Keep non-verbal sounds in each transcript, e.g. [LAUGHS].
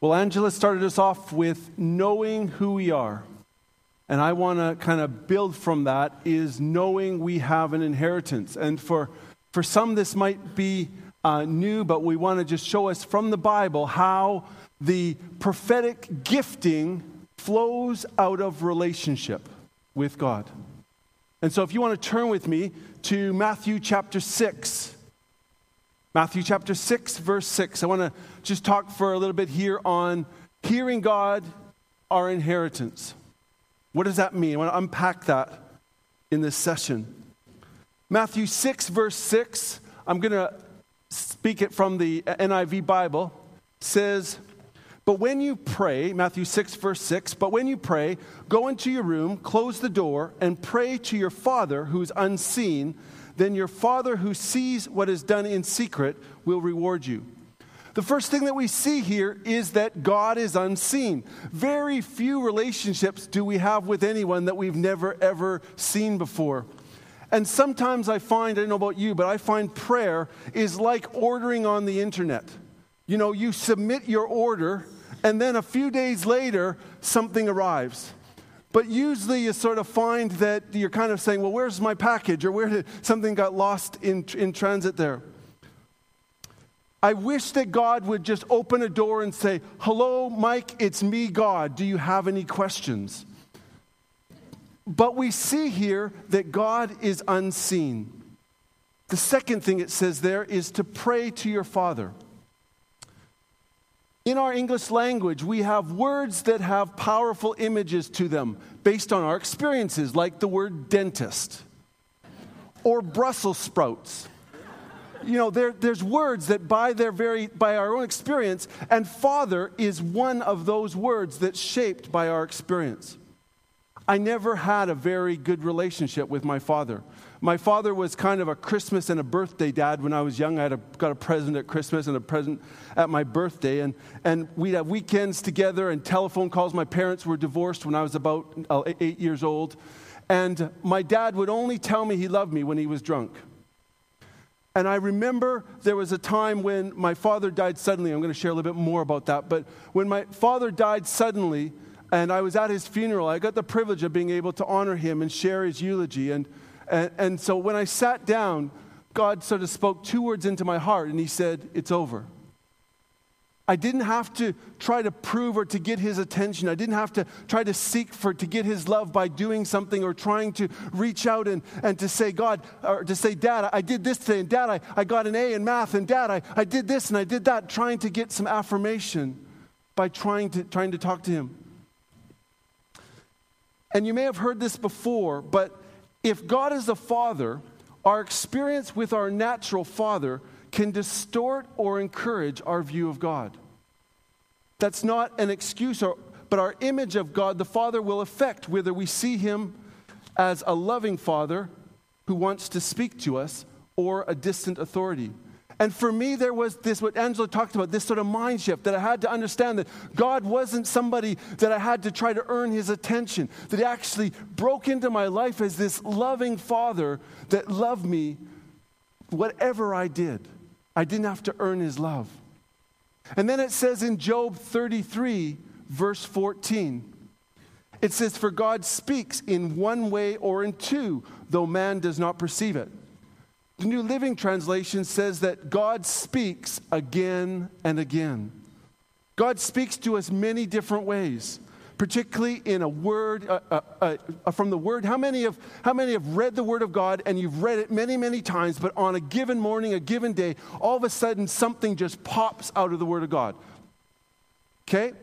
Well, Angela started us off with knowing who we are. And I want to kind of build from that is knowing we have an inheritance. And for, for some, this might be uh, new, but we want to just show us from the Bible how the prophetic gifting flows out of relationship with God. And so, if you want to turn with me to Matthew chapter 6, Matthew chapter 6, verse 6, I want to just talk for a little bit here on hearing God, our inheritance. What does that mean? I want to unpack that in this session. Matthew 6, verse 6, I'm going to speak it from the NIV Bible, says, But when you pray, Matthew 6, verse 6, but when you pray, go into your room, close the door, and pray to your Father who's unseen. Then your Father who sees what is done in secret will reward you. The first thing that we see here is that God is unseen. Very few relationships do we have with anyone that we've never ever seen before. And sometimes I find, I don't know about you, but I find prayer is like ordering on the internet. You know, you submit your order, and then a few days later, something arrives. But usually you sort of find that you're kind of saying, well, where's my package? Or where did something got lost in, in transit there? I wish that God would just open a door and say, Hello, Mike, it's me, God. Do you have any questions? But we see here that God is unseen. The second thing it says there is to pray to your Father. In our English language, we have words that have powerful images to them based on our experiences, like the word dentist or Brussels sprouts. You know, there, there's words that by their very by our own experience, and father is one of those words that's shaped by our experience. I never had a very good relationship with my father. My father was kind of a Christmas and a birthday dad when I was young. I had a, got a present at Christmas and a present at my birthday. And, and we'd have weekends together and telephone calls. My parents were divorced when I was about uh, eight years old. And my dad would only tell me he loved me when he was drunk. And I remember there was a time when my father died suddenly. I'm going to share a little bit more about that. But when my father died suddenly, and I was at his funeral. I got the privilege of being able to honor him and share his eulogy. And, and, and so when I sat down, God sort of spoke two words into my heart, and He said, It's over. I didn't have to try to prove or to get his attention. I didn't have to try to seek for to get his love by doing something or trying to reach out and, and to say, God, or to say, Dad, I did this today, and Dad, I, I got an A in math, and Dad, I, I did this and I did that, trying to get some affirmation by trying to trying to talk to him. And you may have heard this before, but if God is a father, our experience with our natural father can distort or encourage our view of God. That's not an excuse, or, but our image of God, the Father, will affect whether we see Him as a loving Father who wants to speak to us or a distant authority. And for me, there was this, what Angela talked about, this sort of mind shift that I had to understand that God wasn't somebody that I had to try to earn his attention, that he actually broke into my life as this loving father that loved me whatever I did. I didn't have to earn his love. And then it says in Job 33, verse 14, it says, For God speaks in one way or in two, though man does not perceive it. The New Living Translation says that God speaks again and again. God speaks to us many different ways, particularly in a word, uh, uh, uh, from the word. How many, have, how many have read the word of God and you've read it many, many times, but on a given morning, a given day, all of a sudden something just pops out of the word of God? Okay?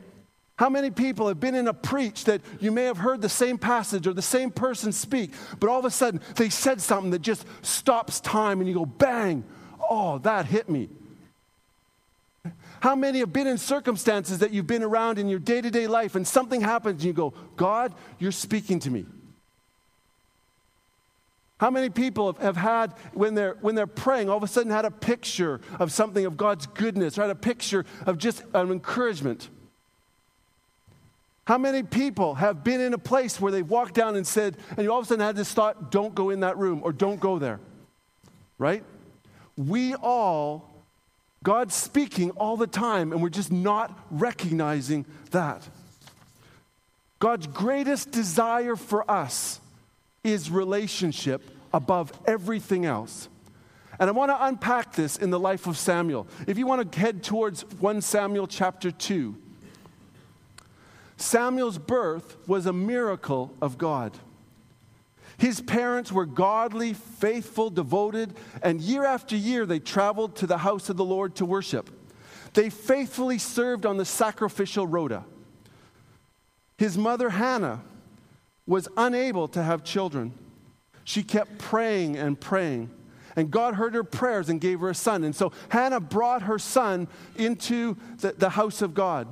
How many people have been in a preach that you may have heard the same passage or the same person speak, but all of a sudden they said something that just stops time and you go, bang, oh, that hit me. How many have been in circumstances that you've been around in your day to day life and something happens and you go, God, you're speaking to me? How many people have, have had, when they're, when they're praying, all of a sudden had a picture of something of God's goodness, or had a picture of just an encouragement? How many people have been in a place where they've walked down and said, and you all of a sudden had this thought, don't go in that room or don't go there? Right? We all God's speaking all the time, and we're just not recognizing that. God's greatest desire for us is relationship above everything else. And I want to unpack this in the life of Samuel. If you want to head towards 1 Samuel chapter 2, Samuel's birth was a miracle of God. His parents were godly, faithful, devoted, and year after year they traveled to the house of the Lord to worship. They faithfully served on the sacrificial rota. His mother, Hannah, was unable to have children. She kept praying and praying. And God heard her prayers and gave her a son. And so Hannah brought her son into the, the house of God.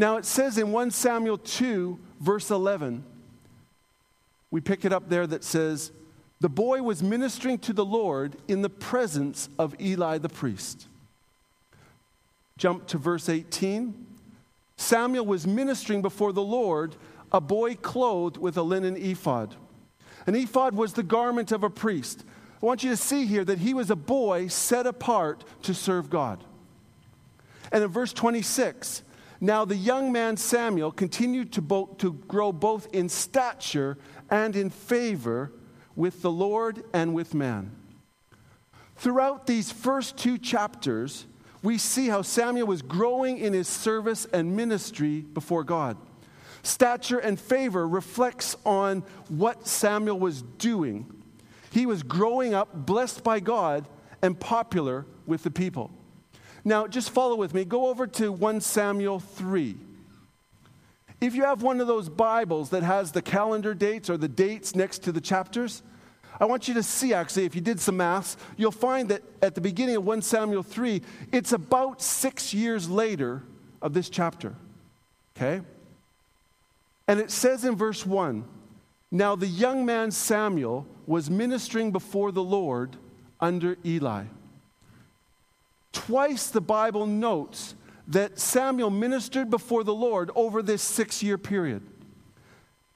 Now it says in 1 Samuel 2, verse 11, we pick it up there that says, The boy was ministering to the Lord in the presence of Eli the priest. Jump to verse 18. Samuel was ministering before the Lord, a boy clothed with a linen ephod. An ephod was the garment of a priest. I want you to see here that he was a boy set apart to serve God. And in verse 26, now the young man Samuel continued to, bo- to grow both in stature and in favor with the Lord and with man. Throughout these first two chapters, we see how Samuel was growing in his service and ministry before God. Stature and favor reflects on what Samuel was doing. He was growing up blessed by God and popular with the people. Now, just follow with me. Go over to 1 Samuel 3. If you have one of those Bibles that has the calendar dates or the dates next to the chapters, I want you to see actually, if you did some maths, you'll find that at the beginning of 1 Samuel 3, it's about six years later of this chapter. Okay? And it says in verse 1 Now the young man Samuel was ministering before the Lord under Eli. Twice the Bible notes that Samuel ministered before the Lord over this six year period.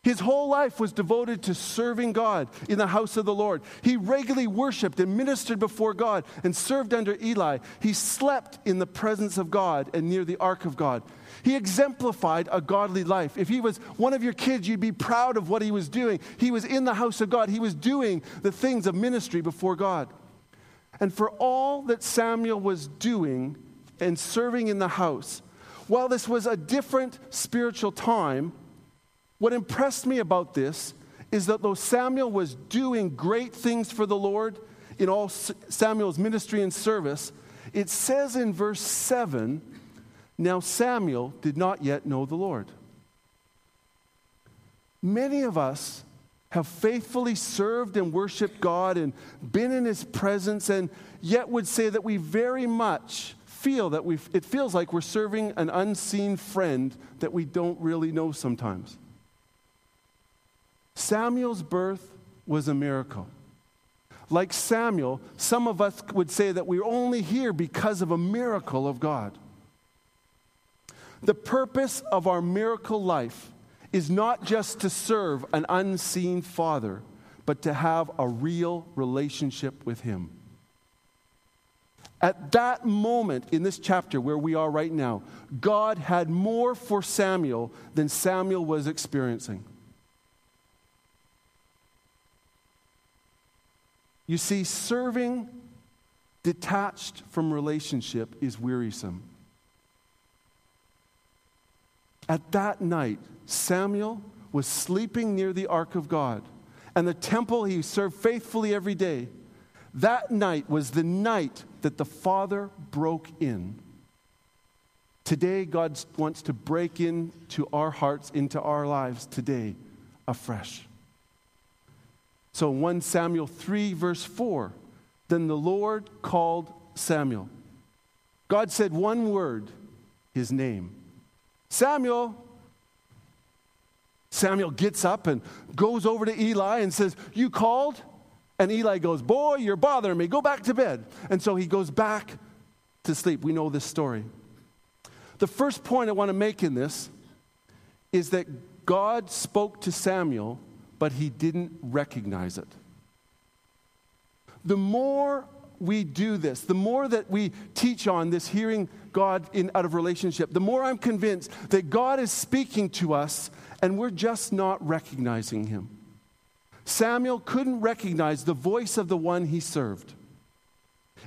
His whole life was devoted to serving God in the house of the Lord. He regularly worshiped and ministered before God and served under Eli. He slept in the presence of God and near the ark of God. He exemplified a godly life. If he was one of your kids, you'd be proud of what he was doing. He was in the house of God, he was doing the things of ministry before God. And for all that Samuel was doing and serving in the house, while this was a different spiritual time, what impressed me about this is that though Samuel was doing great things for the Lord in all Samuel's ministry and service, it says in verse 7 now Samuel did not yet know the Lord. Many of us have faithfully served and worshiped God and been in His presence, and yet would say that we very much feel that we it feels like we're serving an unseen friend that we don't really know sometimes. Samuel's birth was a miracle. Like Samuel, some of us would say that we're only here because of a miracle of God. The purpose of our miracle life is not just to serve an unseen Father, but to have a real relationship with Him. At that moment in this chapter where we are right now, God had more for Samuel than Samuel was experiencing. You see, serving detached from relationship is wearisome. At that night, Samuel was sleeping near the ark of God, and the temple he served faithfully every day. That night was the night that the Father broke in. Today, God wants to break into our hearts, into our lives today, afresh. So, 1 Samuel 3, verse 4 Then the Lord called Samuel. God said one word, his name Samuel. Samuel gets up and goes over to Eli and says, You called? And Eli goes, Boy, you're bothering me. Go back to bed. And so he goes back to sleep. We know this story. The first point I want to make in this is that God spoke to Samuel, but he didn't recognize it. The more we do this, the more that we teach on this hearing God in, out of relationship, the more I'm convinced that God is speaking to us and we're just not recognizing him. Samuel couldn't recognize the voice of the one he served.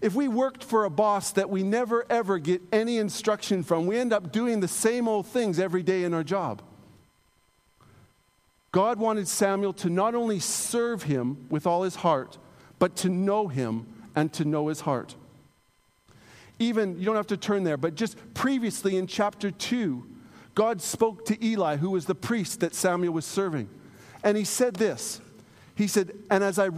If we worked for a boss that we never ever get any instruction from, we end up doing the same old things every day in our job. God wanted Samuel to not only serve him with all his heart, but to know him and to know his heart. Even, you don't have to turn there, but just previously in chapter 2, God spoke to Eli, who was the priest that Samuel was serving. And he said this He said, And, as I,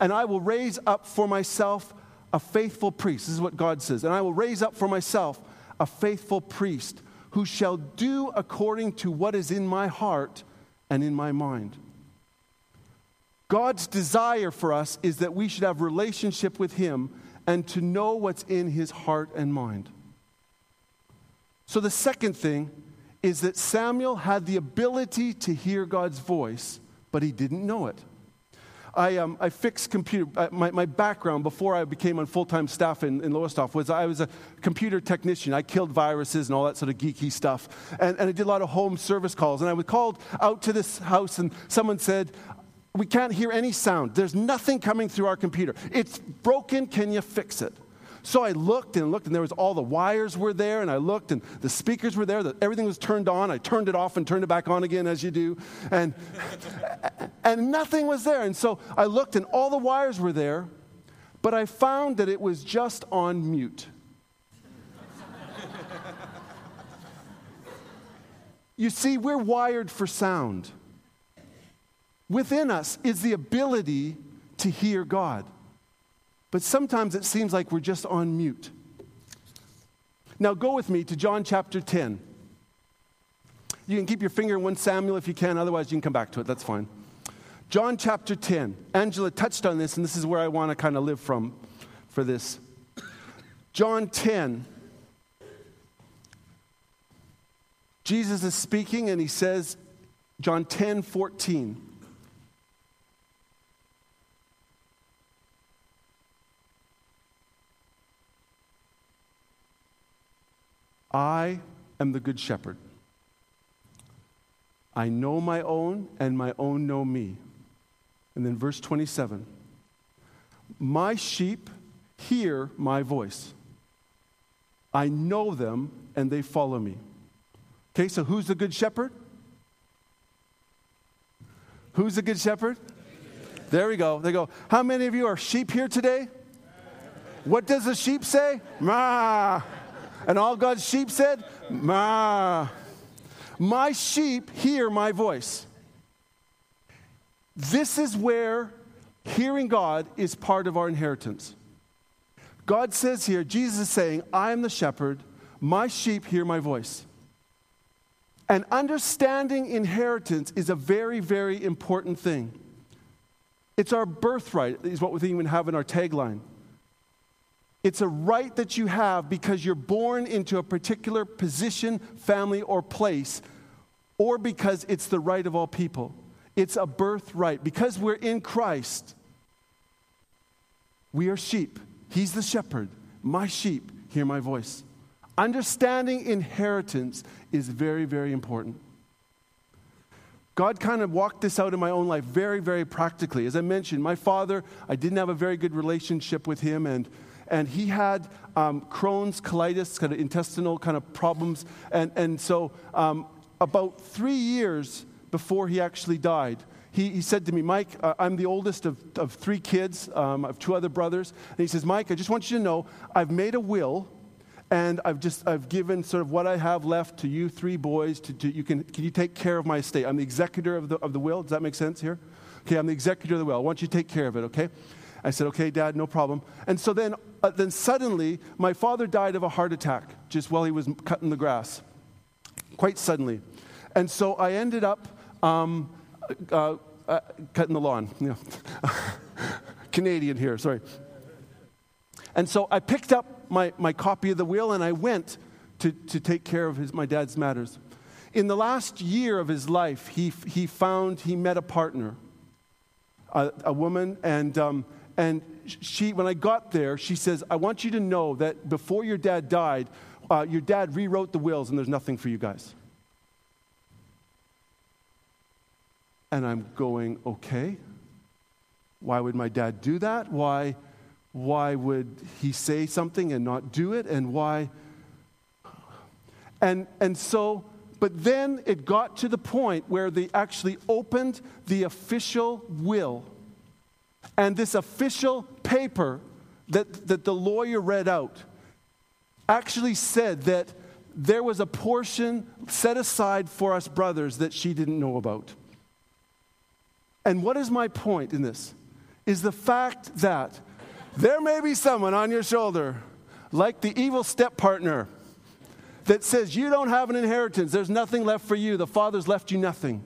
and I will raise up for myself a faithful priest. This is what God says. And I will raise up for myself a faithful priest who shall do according to what is in my heart and in my mind. God's desire for us is that we should have relationship with him and to know what's in his heart and mind. So the second thing is that Samuel had the ability to hear God's voice, but he didn't know it. I, um, I fixed computer. Uh, my, my background before I became on full time staff in, in Lowestoft was I was a computer technician. I killed viruses and all that sort of geeky stuff. And, and I did a lot of home service calls. And I was called out to this house, and someone said, We can't hear any sound. There's nothing coming through our computer. It's broken. Can you fix it? So I looked and looked, and there was all the wires were there, and I looked, and the speakers were there. That everything was turned on. I turned it off and turned it back on again, as you do, and [LAUGHS] and nothing was there. And so I looked, and all the wires were there, but I found that it was just on mute. [LAUGHS] you see, we're wired for sound. Within us is the ability to hear God. But sometimes it seems like we're just on mute. Now, go with me to John chapter 10. You can keep your finger in 1 Samuel if you can, otherwise, you can come back to it. That's fine. John chapter 10. Angela touched on this, and this is where I want to kind of live from for this. John 10. Jesus is speaking, and he says, John 10 14. I am the good shepherd. I know my own, and my own know me. And then verse 27 My sheep hear my voice. I know them, and they follow me. Okay, so who's the good shepherd? Who's the good shepherd? There we go. They go, How many of you are sheep here today? What does the sheep say? Ma. And all God's sheep said, Ma. My sheep hear my voice. This is where hearing God is part of our inheritance. God says here, Jesus is saying, I am the shepherd, my sheep hear my voice. And understanding inheritance is a very, very important thing. It's our birthright, is what we even have in our tagline. It's a right that you have because you're born into a particular position, family, or place, or because it's the right of all people. It's a birthright. Because we're in Christ, we are sheep. He's the shepherd. My sheep hear my voice. Understanding inheritance is very, very important. God kind of walked this out in my own life very, very practically. As I mentioned, my father, I didn't have a very good relationship with him, and and he had um, Crohn's, colitis, kind of intestinal kind of problems. And, and so, um, about three years before he actually died, he, he said to me, Mike, uh, I'm the oldest of, of three kids. Um, I have two other brothers. And he says, Mike, I just want you to know I've made a will and I've just I've given sort of what I have left to you three boys. To, to, you can can you take care of my estate? I'm the executor of the of the will. Does that make sense here? Okay, I'm the executor of the will. I want you to take care of it. Okay. I said, okay, Dad, no problem. And so then, uh, then suddenly, my father died of a heart attack just while he was cutting the grass, quite suddenly. And so I ended up um, uh, uh, cutting the lawn. Know. [LAUGHS] Canadian here, sorry. And so I picked up my, my copy of the will and I went to, to take care of his, my dad's matters. In the last year of his life, he, he found, he met a partner, a, a woman, and um, And she, when I got there, she says, I want you to know that before your dad died, uh, your dad rewrote the wills and there's nothing for you guys. And I'm going, okay. Why would my dad do that? Why, why would he say something and not do it? And why? And, and so, but then it got to the point where they actually opened the official will. And this official paper that, that the lawyer read out actually said that there was a portion set aside for us brothers that she didn't know about. And what is my point in this? Is the fact that there may be someone on your shoulder, like the evil step partner, that says, You don't have an inheritance. There's nothing left for you. The Father's left you nothing.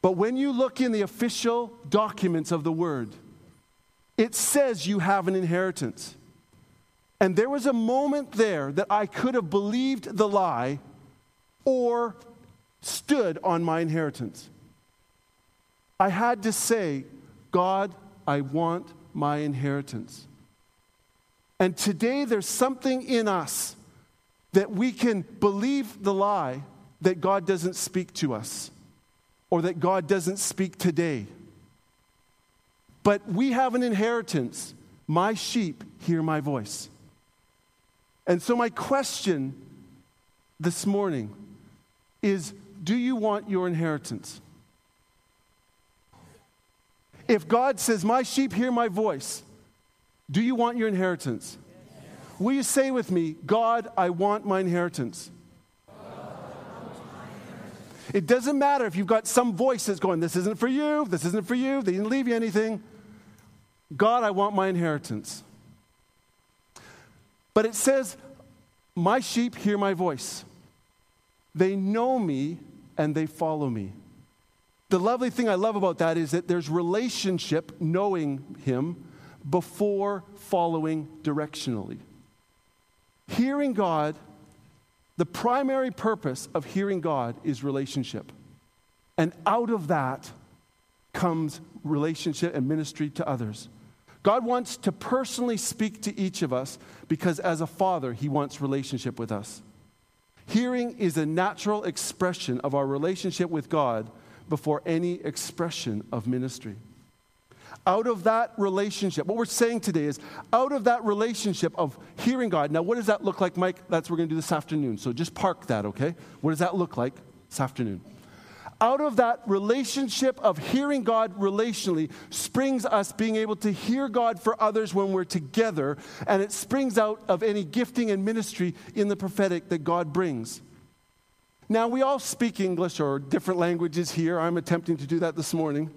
But when you look in the official documents of the Word, it says you have an inheritance. And there was a moment there that I could have believed the lie or stood on my inheritance. I had to say, God, I want my inheritance. And today there's something in us that we can believe the lie that God doesn't speak to us or that God doesn't speak today. But we have an inheritance. My sheep hear my voice. And so, my question this morning is Do you want your inheritance? If God says, My sheep hear my voice, do you want your inheritance? Yes. Will you say with me, God, I want my inheritance? It doesn't matter if you've got some voice that's going, This isn't for you, this isn't for you, they didn't leave you anything. God, I want my inheritance. But it says, My sheep hear my voice. They know me and they follow me. The lovely thing I love about that is that there's relationship, knowing Him, before following directionally. Hearing God, the primary purpose of hearing God is relationship. And out of that comes relationship and ministry to others. God wants to personally speak to each of us because, as a father, He wants relationship with us. Hearing is a natural expression of our relationship with God before any expression of ministry. Out of that relationship, what we're saying today is out of that relationship of hearing God. Now, what does that look like, Mike? That's what we're going to do this afternoon. So just park that, okay? What does that look like this afternoon? Out of that relationship of hearing God relationally springs us being able to hear God for others when we're together, and it springs out of any gifting and ministry in the prophetic that God brings. Now, we all speak English or different languages here. I'm attempting to do that this morning.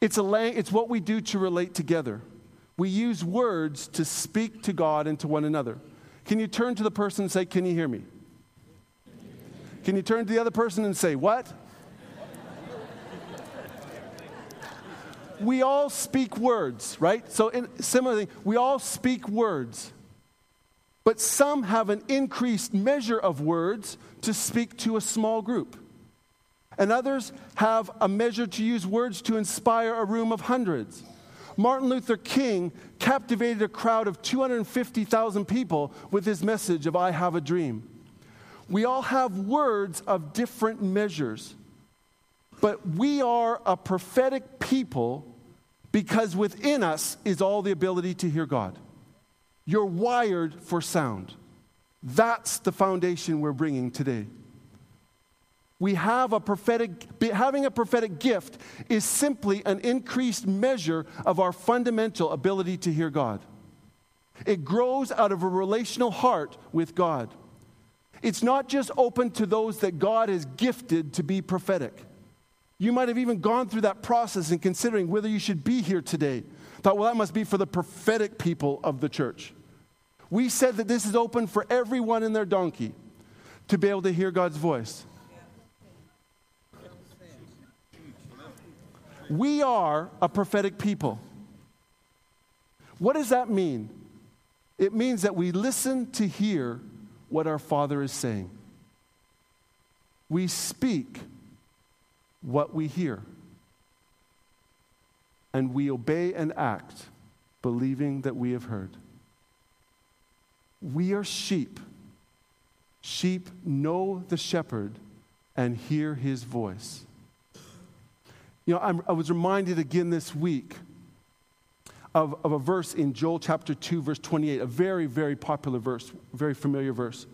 It's, a lang- it's what we do to relate together. We use words to speak to God and to one another. Can you turn to the person and say, Can you hear me? Can you turn to the other person and say, What? we all speak words, right? So, in, similarly, we all speak words. But some have an increased measure of words to speak to a small group. And others have a measure to use words to inspire a room of hundreds. Martin Luther King captivated a crowd of 250,000 people with his message of I have a dream. We all have words of different measures, but we are a prophetic people because within us is all the ability to hear God. You're wired for sound. That's the foundation we're bringing today. We have a prophetic, having a prophetic gift is simply an increased measure of our fundamental ability to hear God. It grows out of a relational heart with God. It's not just open to those that God has gifted to be prophetic. You might have even gone through that process in considering whether you should be here today. Thought, well, that must be for the prophetic people of the church. We said that this is open for everyone in their donkey to be able to hear God's voice. We are a prophetic people. What does that mean? It means that we listen to hear what our Father is saying. We speak what we hear. and we obey and act, believing that we have heard. We are sheep. Sheep know the shepherd and hear his voice. You know, I'm, i was reminded again this week of, of a verse in Joel chapter 2, verse 28, a very, very popular verse, very familiar verse.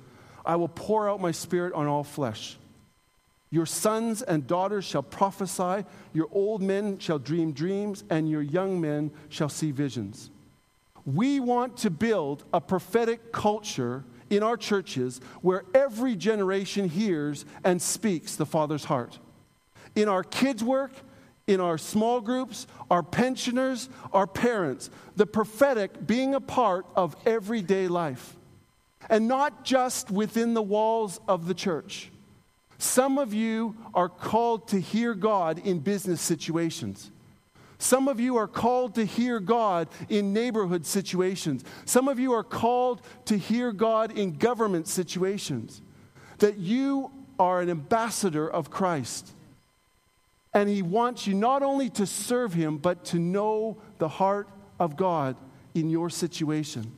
I will pour out my spirit on all flesh. Your sons and daughters shall prophesy, your old men shall dream dreams, and your young men shall see visions. We want to build a prophetic culture in our churches where every generation hears and speaks the Father's heart. In our kids' work, in our small groups, our pensioners, our parents, the prophetic being a part of everyday life. And not just within the walls of the church. Some of you are called to hear God in business situations. Some of you are called to hear God in neighborhood situations. Some of you are called to hear God in government situations. That you are an ambassador of Christ. And He wants you not only to serve Him, but to know the heart of God in your situation.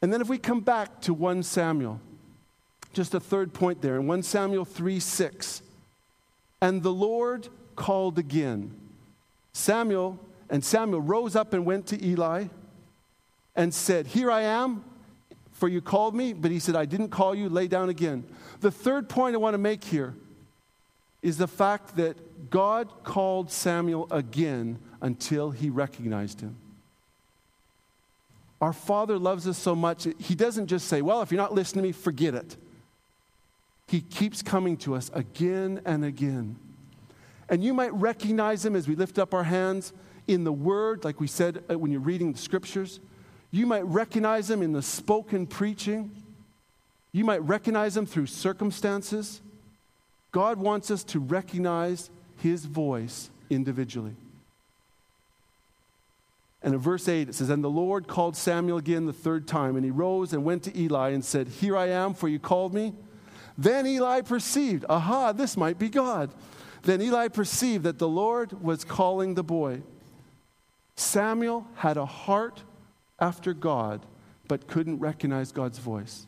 And then if we come back to 1 Samuel, just a third point there in 1 Samuel 3 6. And the Lord called again. Samuel, and Samuel rose up and went to Eli and said, Here I am, for you called me. But he said, I didn't call you, lay down again. The third point I want to make here is the fact that God called Samuel again until he recognized him. Our Father loves us so much, He doesn't just say, Well, if you're not listening to me, forget it. He keeps coming to us again and again. And you might recognize him as we lift up our hands in the word, like we said uh, when you're reading the scriptures. You might recognize him in the spoken preaching. You might recognize him through circumstances. God wants us to recognize his voice individually. And in verse 8, it says, And the Lord called Samuel again the third time, and he rose and went to Eli and said, Here I am, for you called me. Then Eli perceived, aha, this might be God. Then Eli perceived that the Lord was calling the boy. Samuel had a heart after God, but couldn't recognize God's voice.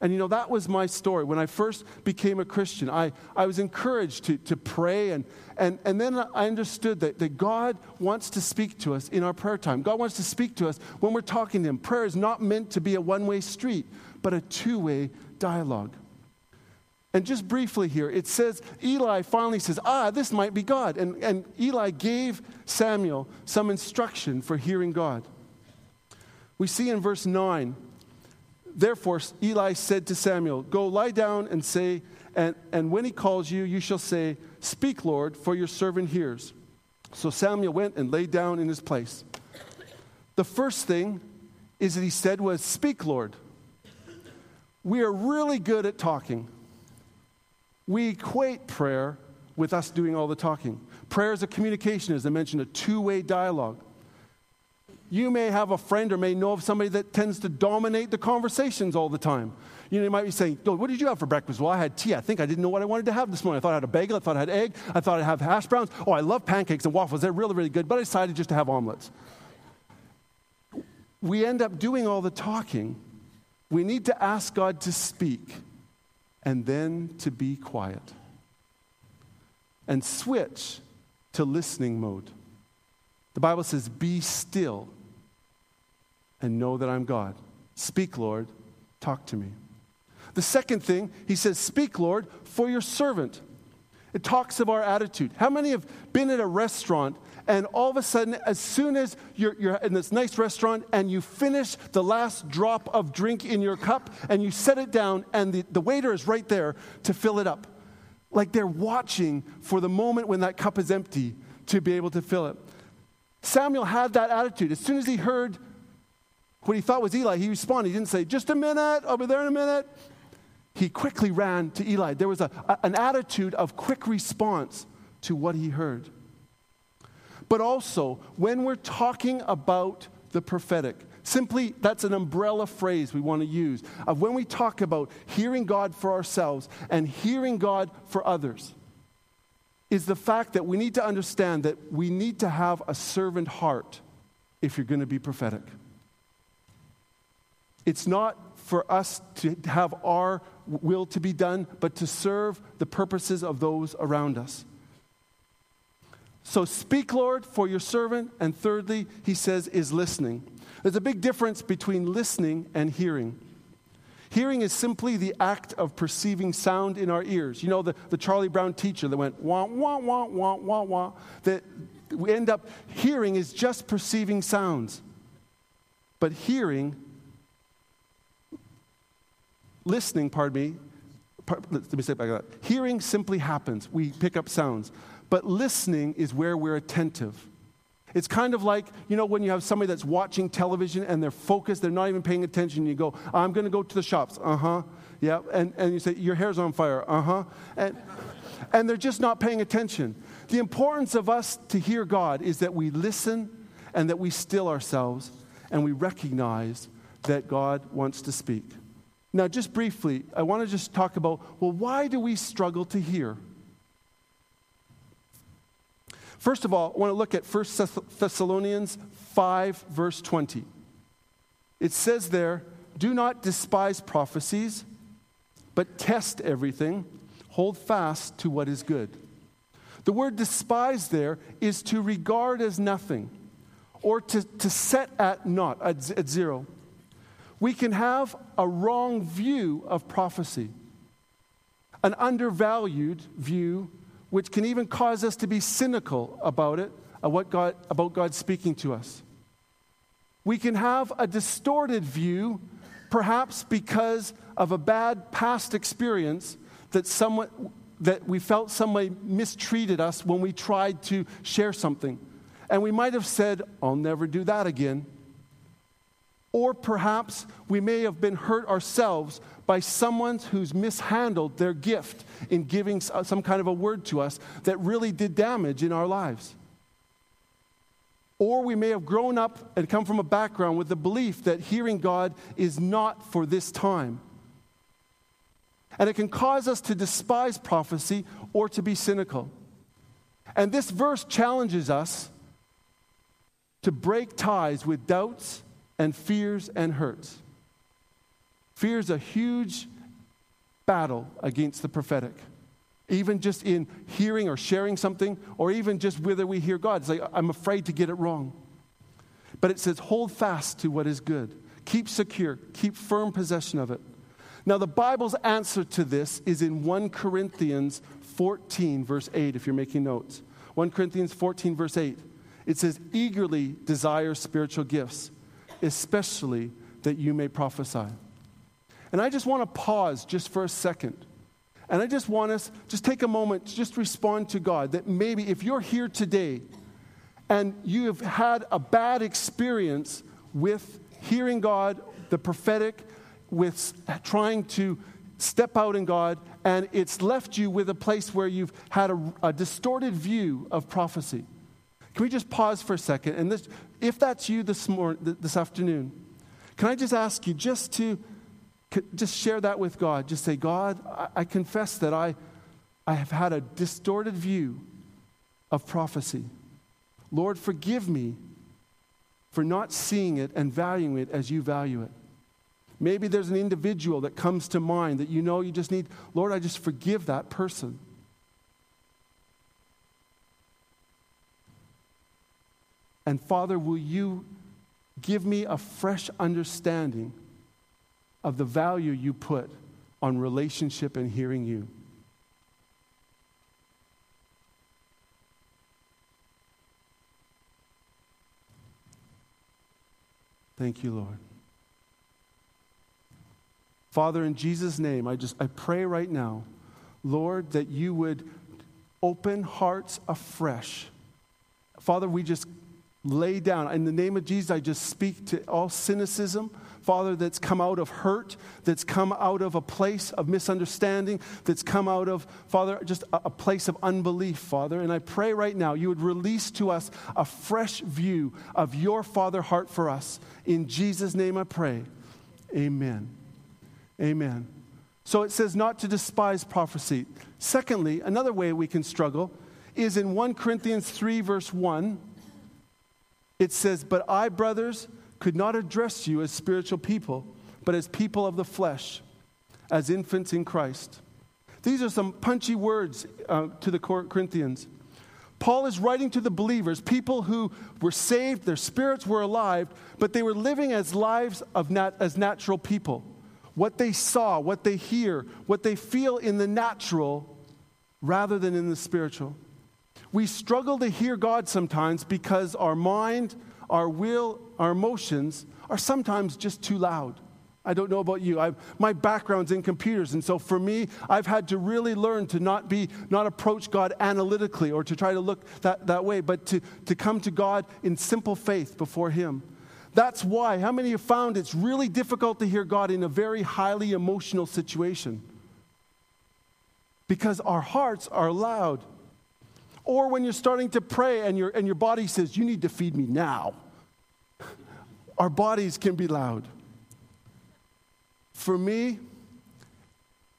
And you know, that was my story. When I first became a Christian, I, I was encouraged to, to pray, and, and, and then I understood that, that God wants to speak to us in our prayer time. God wants to speak to us when we're talking to Him. Prayer is not meant to be a one way street, but a two way dialogue. And just briefly here, it says Eli finally says, Ah, this might be God. And, and Eli gave Samuel some instruction for hearing God. We see in verse 9, therefore Eli said to Samuel, Go lie down and say, and, and when he calls you, you shall say, Speak, Lord, for your servant hears. So Samuel went and lay down in his place. The first thing is that he said was, Speak, Lord. We are really good at talking we equate prayer with us doing all the talking. Prayer is a communication, as I mentioned, a two way dialogue. You may have a friend or may know of somebody that tends to dominate the conversations all the time. You know, you might be saying, What did you have for breakfast? Well, I had tea. I think I didn't know what I wanted to have this morning. I thought I had a bagel. I thought I had egg. I thought I'd have hash browns. Oh, I love pancakes and waffles. They're really, really good. But I decided just to have omelets. We end up doing all the talking. We need to ask God to speak and then to be quiet. And switch to listening mode. The Bible says, Be still and know that I'm God. Speak, Lord, talk to me. The second thing, he says, Speak, Lord, for your servant. It talks of our attitude. How many have been at a restaurant and all of a sudden, as soon as you're, you're, in this nice restaurant and you finish the last drop of drink in your cup and you set it down, and the, the waiter is right there to fill it up. Like they're watching for the moment when that cup is empty to be able to fill it. Samuel had that attitude. As soon as he heard what he thought was Eli, he responded. He didn't say, Just a minute, I'll be there in a minute. He quickly ran to Eli. There was a, a, an attitude of quick response to what he heard but also when we're talking about the prophetic. Simply, that's an umbrella phrase we want to use of when we talk about hearing God for ourselves and hearing God for others. is the fact that we need to understand that we need to have a servant heart if you're going to be prophetic. It's not for us to have our will to be done, but to serve the purposes of those around us. So speak, Lord, for your servant. And thirdly, he says, is listening. There's a big difference between listening and hearing. Hearing is simply the act of perceiving sound in our ears. You know, the, the Charlie Brown teacher that went wah, wah, wah, wah, wah, wah, that we end up hearing is just perceiving sounds. But hearing, listening, pardon me, let me say it back that. Hearing simply happens. We pick up sounds. But listening is where we're attentive. It's kind of like, you know, when you have somebody that's watching television and they're focused, they're not even paying attention. You go, I'm going to go to the shops. Uh huh. Yeah. And, and you say, Your hair's on fire. Uh huh. And, and they're just not paying attention. The importance of us to hear God is that we listen and that we still ourselves and we recognize that God wants to speak. Now, just briefly, I want to just talk about well, why do we struggle to hear? First of all, I want to look at 1 Thessalonians 5, verse 20. It says there, Do not despise prophecies, but test everything, hold fast to what is good. The word despise there is to regard as nothing or to, to set at naught, at, at zero. We can have a wrong view of prophecy, an undervalued view which can even cause us to be cynical about it, uh, about God, about God speaking to us. We can have a distorted view, perhaps because of a bad past experience that someone that we felt somebody mistreated us when we tried to share something. And we might have said, I'll never do that again. Or perhaps we may have been hurt ourselves by someone who's mishandled their gift in giving uh, some kind of a word to us that really did damage in our lives. Or we may have grown up and come from a background with the belief that hearing God is not for this time. And it can cause us to despise prophecy or to be cynical. And this verse challenges us to break ties with doubts and fears and hurts. Fear is a huge battle against the prophetic. Even just in hearing or sharing something, or even just whether we hear God. It's like, I'm afraid to get it wrong. But it says, hold fast to what is good. Keep secure. Keep firm possession of it. Now, the Bible's answer to this is in 1 Corinthians 14, verse 8, if you're making notes. 1 Corinthians 14, verse 8. It says, eagerly desire spiritual gifts, especially that you may prophesy. And I just want to pause just for a second. And I just want us, just take a moment, just respond to God. That maybe if you're here today and you have had a bad experience with hearing God, the prophetic, with trying to step out in God, and it's left you with a place where you've had a, a distorted view of prophecy. Can we just pause for a second? And this, if that's you this, morning, this afternoon, can I just ask you just to just share that with God. Just say, God, I, I confess that I, I have had a distorted view of prophecy. Lord, forgive me for not seeing it and valuing it as you value it. Maybe there's an individual that comes to mind that you know you just need, Lord, I just forgive that person. And Father, will you give me a fresh understanding of the value you put on relationship and hearing you. Thank you, Lord. Father, in Jesus' name, I just I pray right now, Lord, that you would open hearts afresh. Father, we just lay down. In the name of Jesus, I just speak to all cynicism, Father, that's come out of hurt, that's come out of a place of misunderstanding, that's come out of, Father, just a, a place of unbelief, Father. And I pray right now you would release to us a fresh view of your Father heart for us. In Jesus' name I pray. Amen. Amen. So it says not to despise prophecy. Secondly, another way we can struggle is in 1 Corinthians 3, verse 1. It says, But I, brothers, could not address you as spiritual people, but as people of the flesh, as infants in Christ. These are some punchy words uh, to the Corinthians. Paul is writing to the believers, people who were saved, their spirits were alive, but they were living as lives of nat- as natural people. What they saw, what they hear, what they feel in the natural rather than in the spiritual. We struggle to hear God sometimes because our mind, our will, our emotions are sometimes just too loud. I don't know about you. I've, my background's in computers, and so for me, I've had to really learn to not be, not approach God analytically or to try to look that, that way, but to, to come to God in simple faith before Him. That's why, how many have found it's really difficult to hear God in a very highly emotional situation? Because our hearts are loud. Or when you're starting to pray and, your and your body says, You need to feed me now. [LAUGHS] Our bodies can be loud. For me,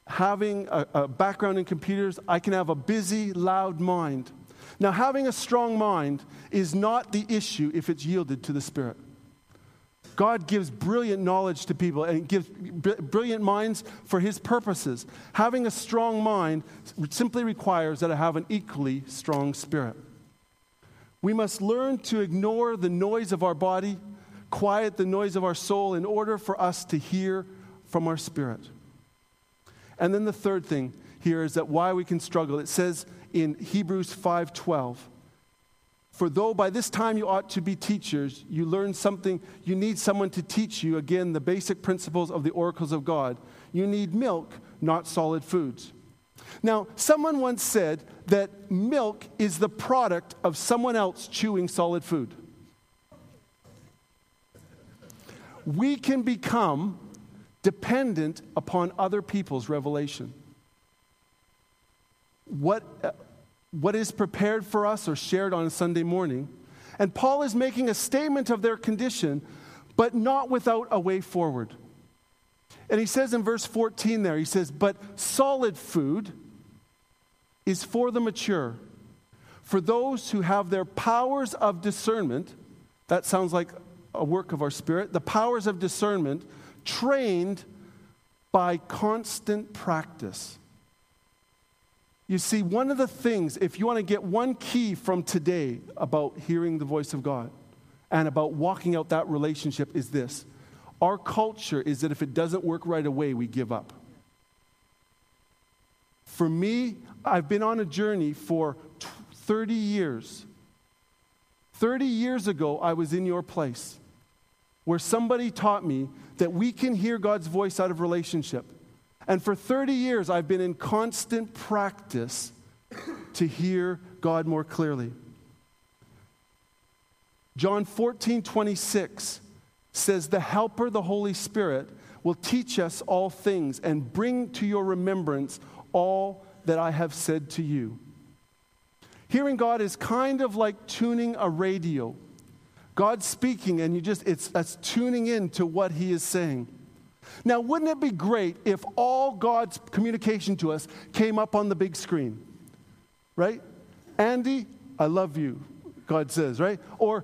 having a, a, background in computers, I can have a busy, loud mind. Now, having a strong mind is not the issue if it's yielded to the Spirit. God gives brilliant knowledge to people and gives brilliant minds for his purposes. Having a strong mind simply requires that I have an equally strong spirit. We must learn to ignore the noise of our body, quiet the noise of our soul in order for us to hear from our spirit. And then the third thing here is that why we can struggle. It says in Hebrews 5:12, "For though by this time you ought to be teachers, you learn something, you need someone to teach you again the basic principles of the oracles of God. You need milk, not solid foods." Now, someone once said that milk is the product of someone else chewing solid food. We can become dependent upon other people's revelation. What, what is prepared for us or shared on a Sunday morning. And Paul is making a statement of their condition, but not without a way forward. And he says in verse 14 there, he says, But solid food is for the mature, for those who have their powers of discernment. That sounds like a work of our spirit. The powers of discernment trained by constant practice. You see, one of the things, if you want to get one key from today about hearing the voice of God and about walking out that relationship, is this our culture is that if it doesn't work right away, we give up. For me, I've been on a journey for 30 years. 30 years ago, I was in your place where somebody taught me that we can hear God's voice out of relationship. And for 30 years, I've been in constant practice to hear God more clearly. John 14, 26 says, The Helper, the Holy Spirit, will teach us all things and bring to your remembrance all that I have said to you. Hearing God is kind of like tuning a radio. God's speaking, and you just, it's that's tuning in to what He is saying. Now, wouldn't it be great if all God's communication to us came up on the big screen? Right? Andy, I love you, God says, right? Or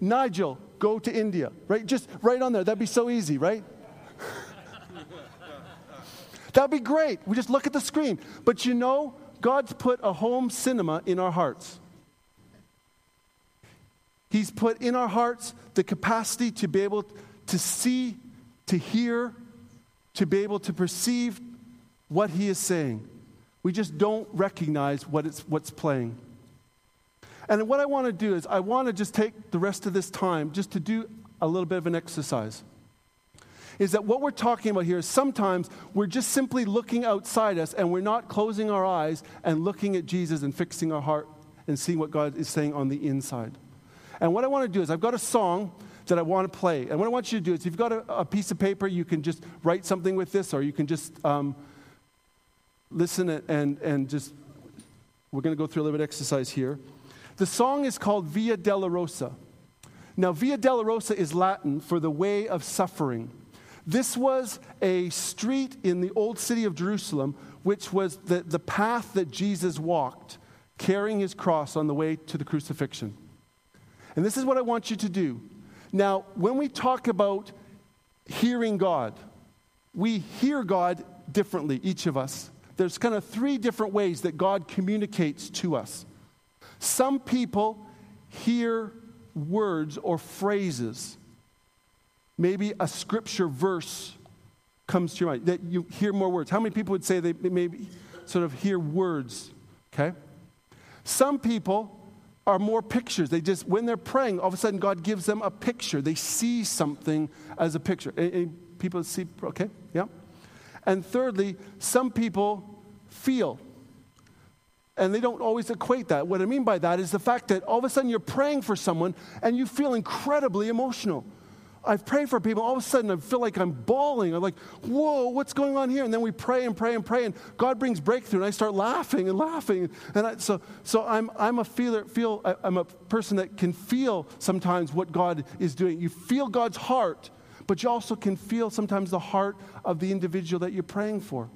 Nigel, go to India, right? Just right on there. That'd be so easy, right? [LAUGHS] That'd be great. We just look at the screen. But you know, God's put a home cinema in our hearts. He's put in our hearts the capacity to be able to see, to hear, to be able to perceive what He is saying. We just don't recognize what it's, what's playing. And what I want to do is, I want to just take the rest of this time just to do a little bit of an exercise. Is that what we're talking about here is sometimes we're just simply looking outside us and we're not closing our eyes and looking at Jesus and fixing our heart and seeing what God is saying on the inside. And what I want to do is, I've got a song that I want to play. And what I want you to do is, if you've got a, a piece of paper, you can just write something with this, or you can just um, listen and, and just, we're going to go through a little bit of exercise here. The song is called Via Dolorosa. Now, Via Dolorosa is Latin for the way of suffering. This was a street in the old city of Jerusalem, which was the, the path that Jesus walked carrying his cross on the way to the crucifixion. And this is what I want you to do. Now, when we talk about hearing God, we hear God differently, each of us. There's kind of three different ways that God communicates to us. Some people hear words or phrases. Maybe a scripture verse comes to your mind, that you hear more words. How many people would say they maybe sort of hear words? Okay? Some people are more pictures. They just, when they're praying, all of a sudden God gives them a picture. They see something as a picture. Any, people see, okay? Yeah. And thirdly, some people feel. And they don't always equate that. What I mean by that is the fact that all of a sudden you're praying for someone and you feel incredibly emotional. I've prayed for people, all of a sudden I feel like I'm bawling. I'm like, whoa, what's going on here? And then we pray and pray and pray, and God brings breakthrough, and I start laughing and laughing. And I, so, so I'm, I'm a feeler, feel, I'm a person that can feel sometimes what God is doing. You feel God's heart, but you also can feel sometimes the heart of the individual that you're praying for.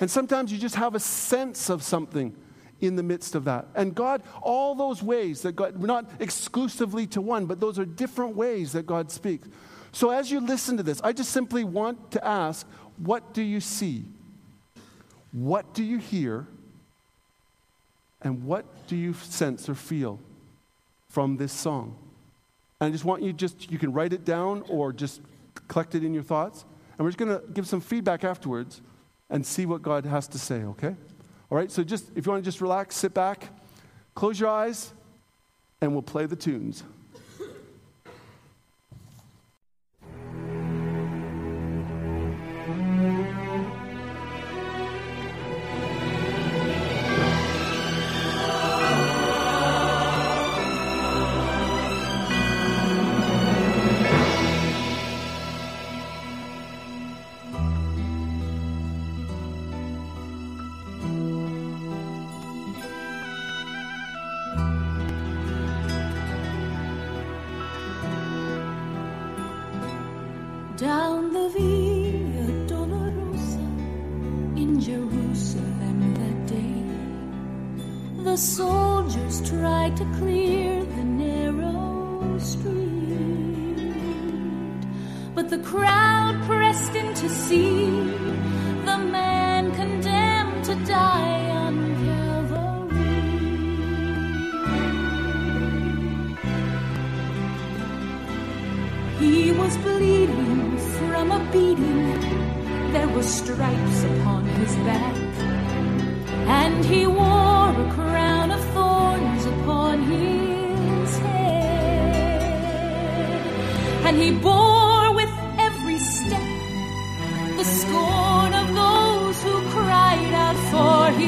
And sometimes you just have a sense of something in the midst of that. And God, all those ways that God, not exclusively to one, but those are different ways that God speaks. So as you listen to this, I just simply want to ask what do you see? What do you hear? And what do you sense or feel from this song? And I just want you just, you can write it down or just collect it in your thoughts. And we're just going to give some feedback afterwards and see what God has to say, okay? All right, so just if you want to just relax, sit back, close your eyes, and we'll play the tunes.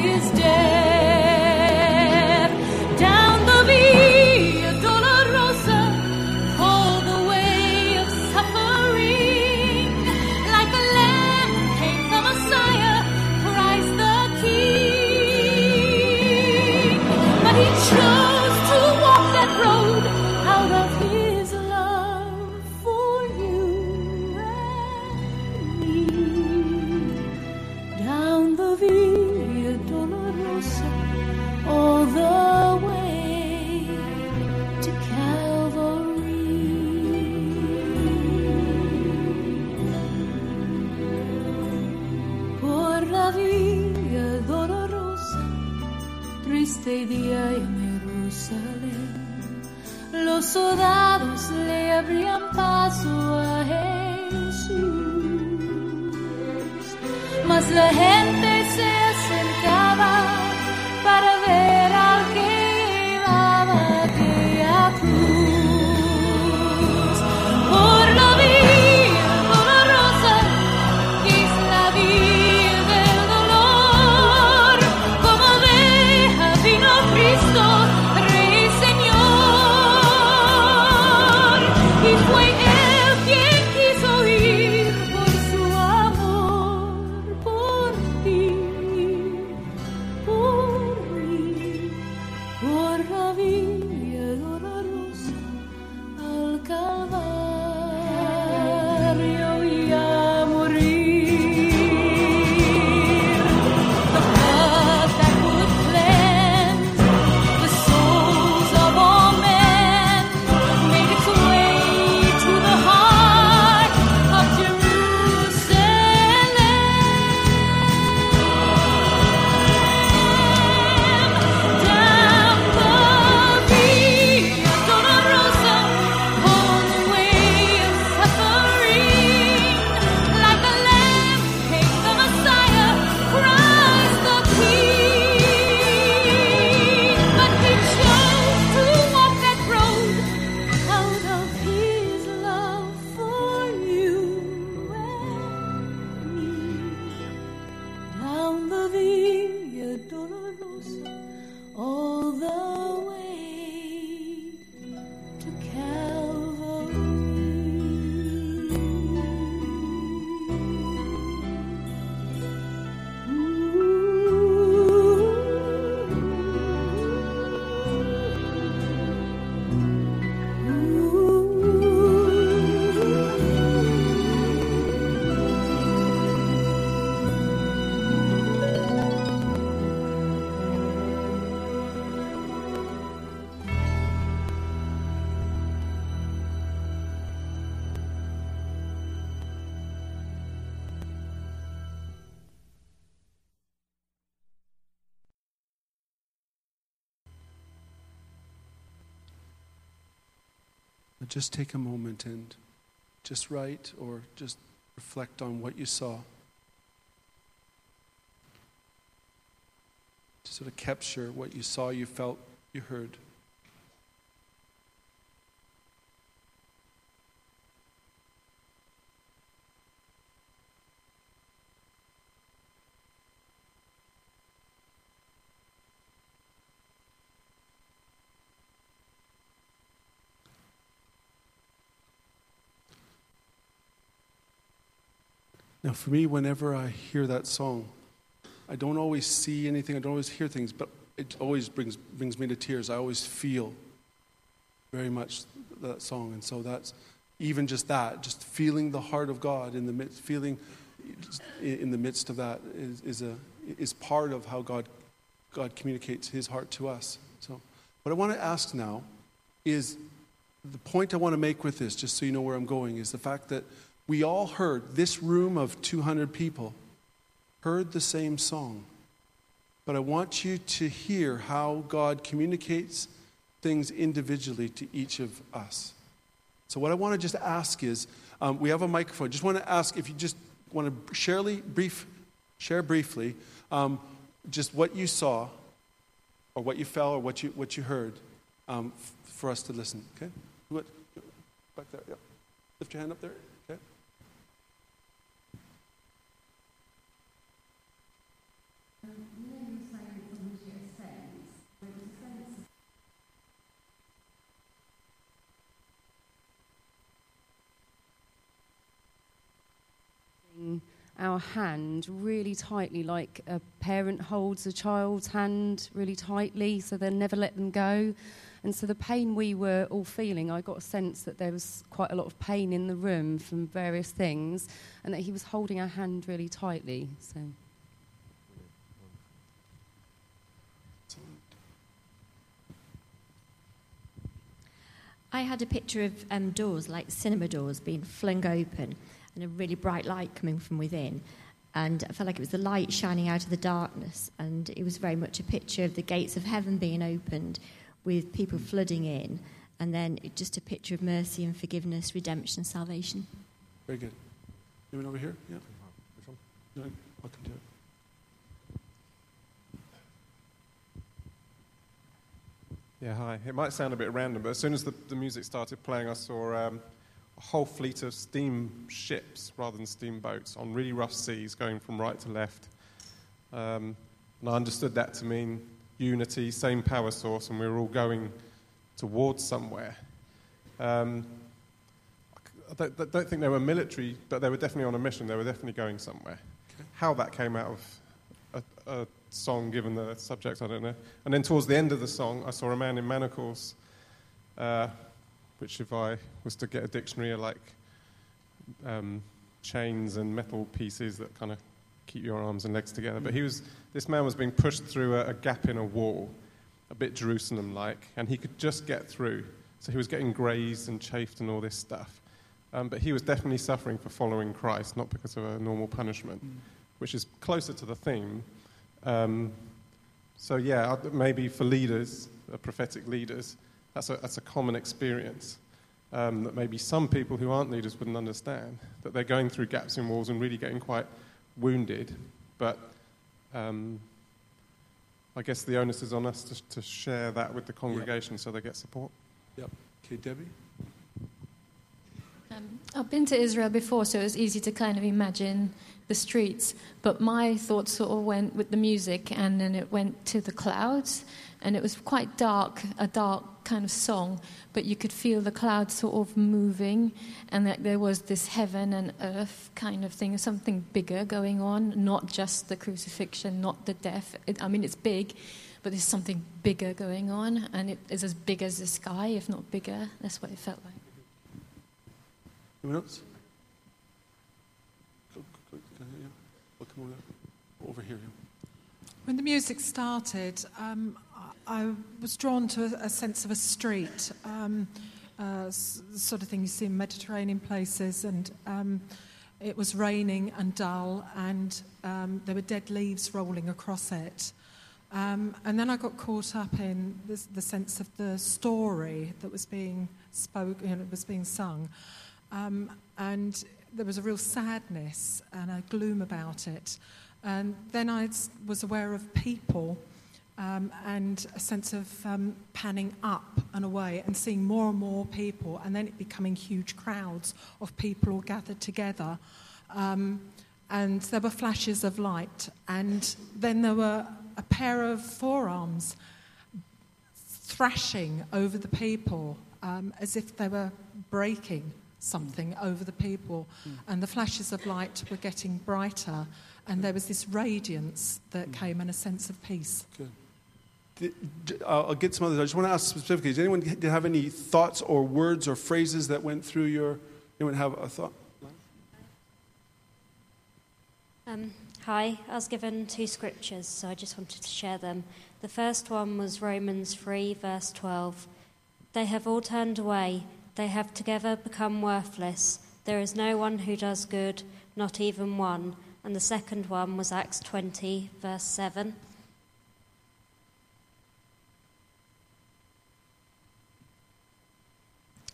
For his Just take a moment and just write or just reflect on what you saw. To sort of capture what you saw, you felt, you heard. For me, whenever I hear that song, I don't always see anything, I don't always hear things, but it always brings, brings me to tears. I always feel very much that song. And so that's even just that, just feeling the heart of God in the midst, feeling in the midst of that is, is, a, is part of how God, God communicates his heart to us. So, what I want to ask now is the point I want to make with this, just so you know where I'm going, is the fact that we all heard, this room of 200 people heard the same song. But I want you to hear how God communicates things individually to each of us. So, what I want to just ask is um, we have a microphone. Just want to ask if you just want to share, brief, share briefly um, just what you saw or what you felt or what you, what you heard um, f- for us to listen. Okay? What? Back there. Yeah. Lift your hand up there. Our hand really tightly, like a parent holds a child's hand really tightly, so they'll never let them go. And so the pain we were all feeling, I got a sense that there was quite a lot of pain in the room from various things, and that he was holding our hand really tightly. So. I had a picture of um, doors, like cinema doors, being flung open and a really bright light coming from within. And I felt like it was the light shining out of the darkness. And it was very much a picture of the gates of heaven being opened with people flooding in. And then just a picture of mercy and forgiveness, redemption, salvation. Very good. Anyone over here? Yeah. No, welcome to it. Yeah, hi. It might sound a bit random, but as soon as the, the music started playing, I saw um, a whole fleet of steam ships rather than steamboats on really rough seas going from right to left. Um, and I understood that to mean unity, same power source, and we were all going towards somewhere. Um, I don't, don't, think they were military, but they were definitely on a mission. They were definitely going somewhere. Okay. How that came out of a, a song, given the subject, I don't know. And then towards the end of the song, I saw a man in manacles, uh, which, if I was to get a dictionary, are like um, chains and metal pieces that kind of keep your arms and legs together. But he was, this man was being pushed through a, a gap in a wall, a bit Jerusalem like, and he could just get through. So he was getting grazed and chafed and all this stuff. Um, but he was definitely suffering for following Christ, not because of a normal punishment, mm. which is closer to the theme um, so, yeah, maybe for leaders, uh, prophetic leaders, that's a, that's a common experience um, that maybe some people who aren't leaders wouldn't understand, that they're going through gaps in walls and really getting quite wounded. But um, I guess the onus is on us to, to share that with the congregation yep. so they get support. Yep. Okay, Debbie? Um, Um, I've been to Israel before, so it was easy to kind of imagine the streets. But my thoughts sort of went with the music, and then it went to the clouds, and it was quite dark, a dark kind of song. But you could feel the clouds sort of moving, and that there was this heaven and earth kind of thing, something bigger going on, not just the crucifixion, not the death. It, I mean, it's big, but there's something bigger going on, and it is as big as the sky, if not bigger. That's what it felt like. Anyone else? Over, here. When the music started, um, I was drawn to a, sense of a street, um, uh, sort of thing you see in Mediterranean places, and um, it was raining and dull, and um, there were dead leaves rolling across it. Um, and then I got caught up in the, the sense of the story that was being spoken, you know, was being sung. Um, and there was a real sadness and a gloom about it. And then I was aware of people um, and a sense of um, panning up and away and seeing more and more people, and then it becoming huge crowds of people all gathered together. Um, and there were flashes of light, and then there were a pair of forearms thrashing over the people um, as if they were breaking something over the people. And the flashes of light were getting brighter, and there was this radiance that came and a sense of peace. Good. I'll get some others. I just want to ask specifically: Does anyone have any thoughts or words or phrases that went through your? Anyone have a thought? Um, hi, I was given two scriptures, so I just wanted to share them. The first one was Romans 3, verse 12. They have all turned away, they have together become worthless. There is no one who does good, not even one. And the second one was Acts 20, verse 7.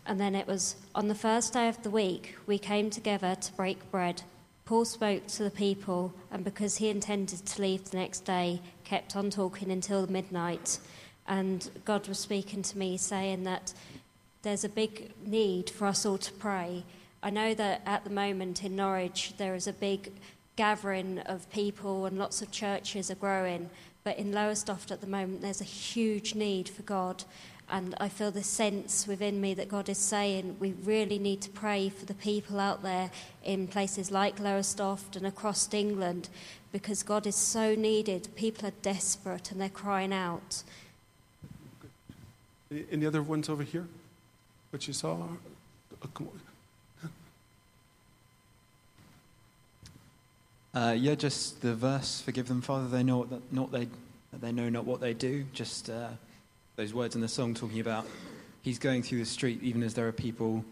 And then it was on the first day of the week, we came together to break bread. Paul spoke to the people, and because he intended to leave the next day, kept on talking until midnight. And God was speaking to me, saying that there's a big need for us all to pray. I know that at the moment in Norwich, there is a big gathering of people, and lots of churches are growing. But in Lowestoft at the moment, there's a huge need for God. And I feel this sense within me that God is saying we really need to pray for the people out there in places like Lowestoft and across England because God is so needed. People are desperate and they're crying out. Any- Any other ones over here? What you saw? Uh, come on. [LAUGHS] Uh, yeah, just the verse, "Forgive them, Father. They know what not they they know not what they do." Just uh, those words in the song talking about he's going through the street, even as there are people,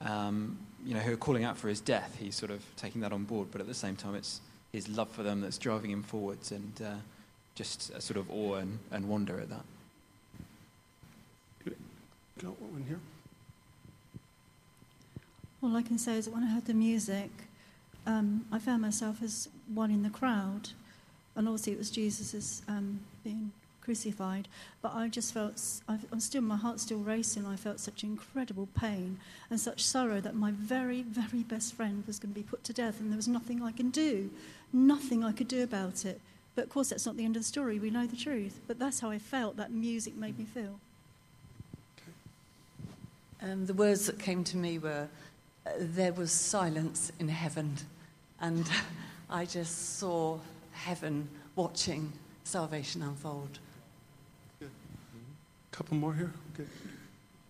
um, you know, who are calling out for his death. He's sort of taking that on board, but at the same time, it's his love for them that's driving him forwards, and uh, just a sort of awe and, and wonder at that. Got one here. All I can say is that when I heard the music, um, I found myself as one in the crowd, and obviously it was Jesus' um, being crucified. But I just felt, I'm still, my heart's still racing. I felt such incredible pain and such sorrow that my very, very best friend was going to be put to death, and there was nothing I can do, nothing I could do about it. But of course, that's not the end of the story. We know the truth. But that's how I felt. That music made me feel. Um, the words that came to me were uh, there was silence in heaven, and [LAUGHS] I just saw heaven watching salvation unfold. Couple more here. Okay.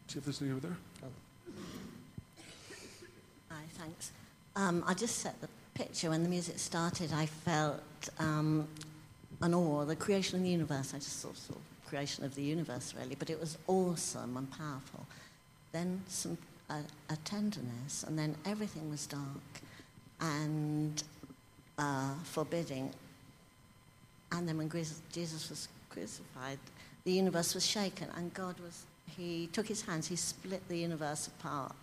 See if there's any over there. Hi, thanks. Um, I just set the picture when the music started. I felt um, an awe, the creation of the universe. I just saw sort of creation of the universe, really, but it was awesome and powerful. Then some uh, a tenderness, and then everything was dark and uh, forbidding. And then when Jesus was crucified, the universe was shaken, and God was. He took his hands, he split the universe apart,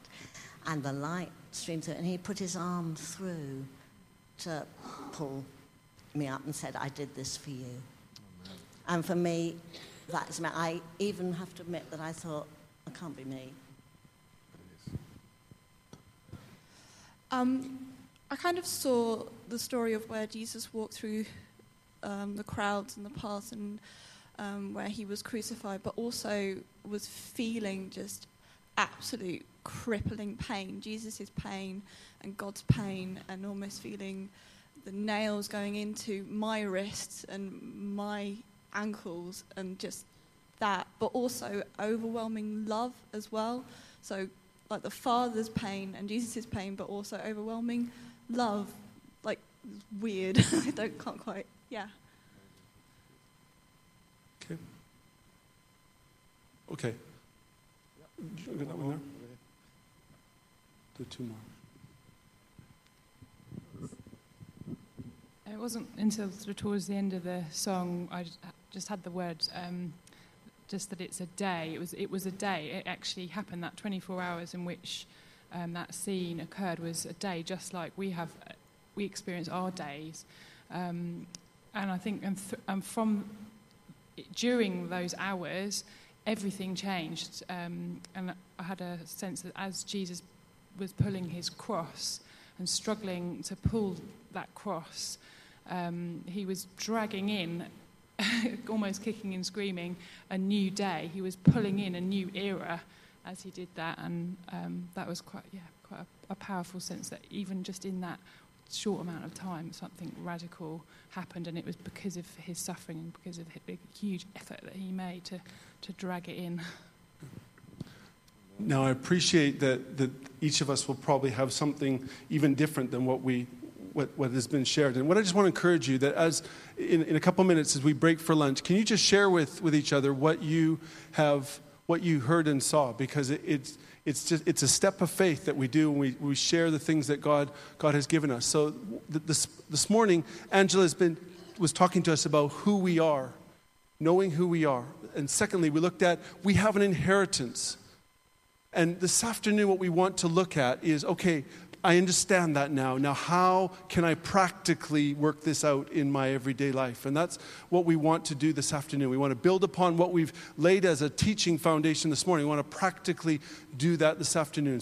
and the light streamed through, and he put his arm through to pull me up and said, I did this for you. And for me, that's me. I even have to admit that I thought, it can't be me. Um, I kind of saw the story of where Jesus walked through um, the crowds and the path and um, where he was crucified, but also was feeling just absolute crippling pain, Jesus' pain and God's pain, and almost feeling the nails going into my wrists and my ankles and just that, but also overwhelming love as well. So, like the Father's pain and Jesus' pain, but also overwhelming love. Like, weird. [LAUGHS] I don't, can't quite, yeah. Okay. Okay. That one there? Do two more. It wasn't until sort of towards the end of the song I just- had the word, um, just that it's a day. It was it was a day. It actually happened. That 24 hours in which um, that scene occurred was a day, just like we have we experience our days. Um, and I think and, th- and from during those hours, everything changed. Um, and I had a sense that as Jesus was pulling his cross and struggling to pull that cross, um, he was dragging in, [LAUGHS] almost kicking and screaming, a new day. He was pulling in a new era as he did that, and um, that was quite, yeah, quite a, a powerful sense that even just in that short amount of time, something radical happened, and it was because of his suffering and because of the huge effort that he made to, to drag it in. Now, I appreciate that, that each of us will probably have something even different than what, we, what, what has been shared. And what I just want to encourage you that as in, in a couple minutes as we break for lunch, can you just share with, with each other what you have, what you heard and saw? Because it, it's, it's, just, it's a step of faith that we do when we, we share the things that God, God has given us. So this, this morning, Angela has been, was talking to us about who we are, knowing who we are. And secondly, we looked at we have an inheritance. And this afternoon, what we want to look at is okay, I understand that now. Now, how can I practically work this out in my everyday life? And that's what we want to do this afternoon. We want to build upon what we've laid as a teaching foundation this morning. We want to practically do that this afternoon.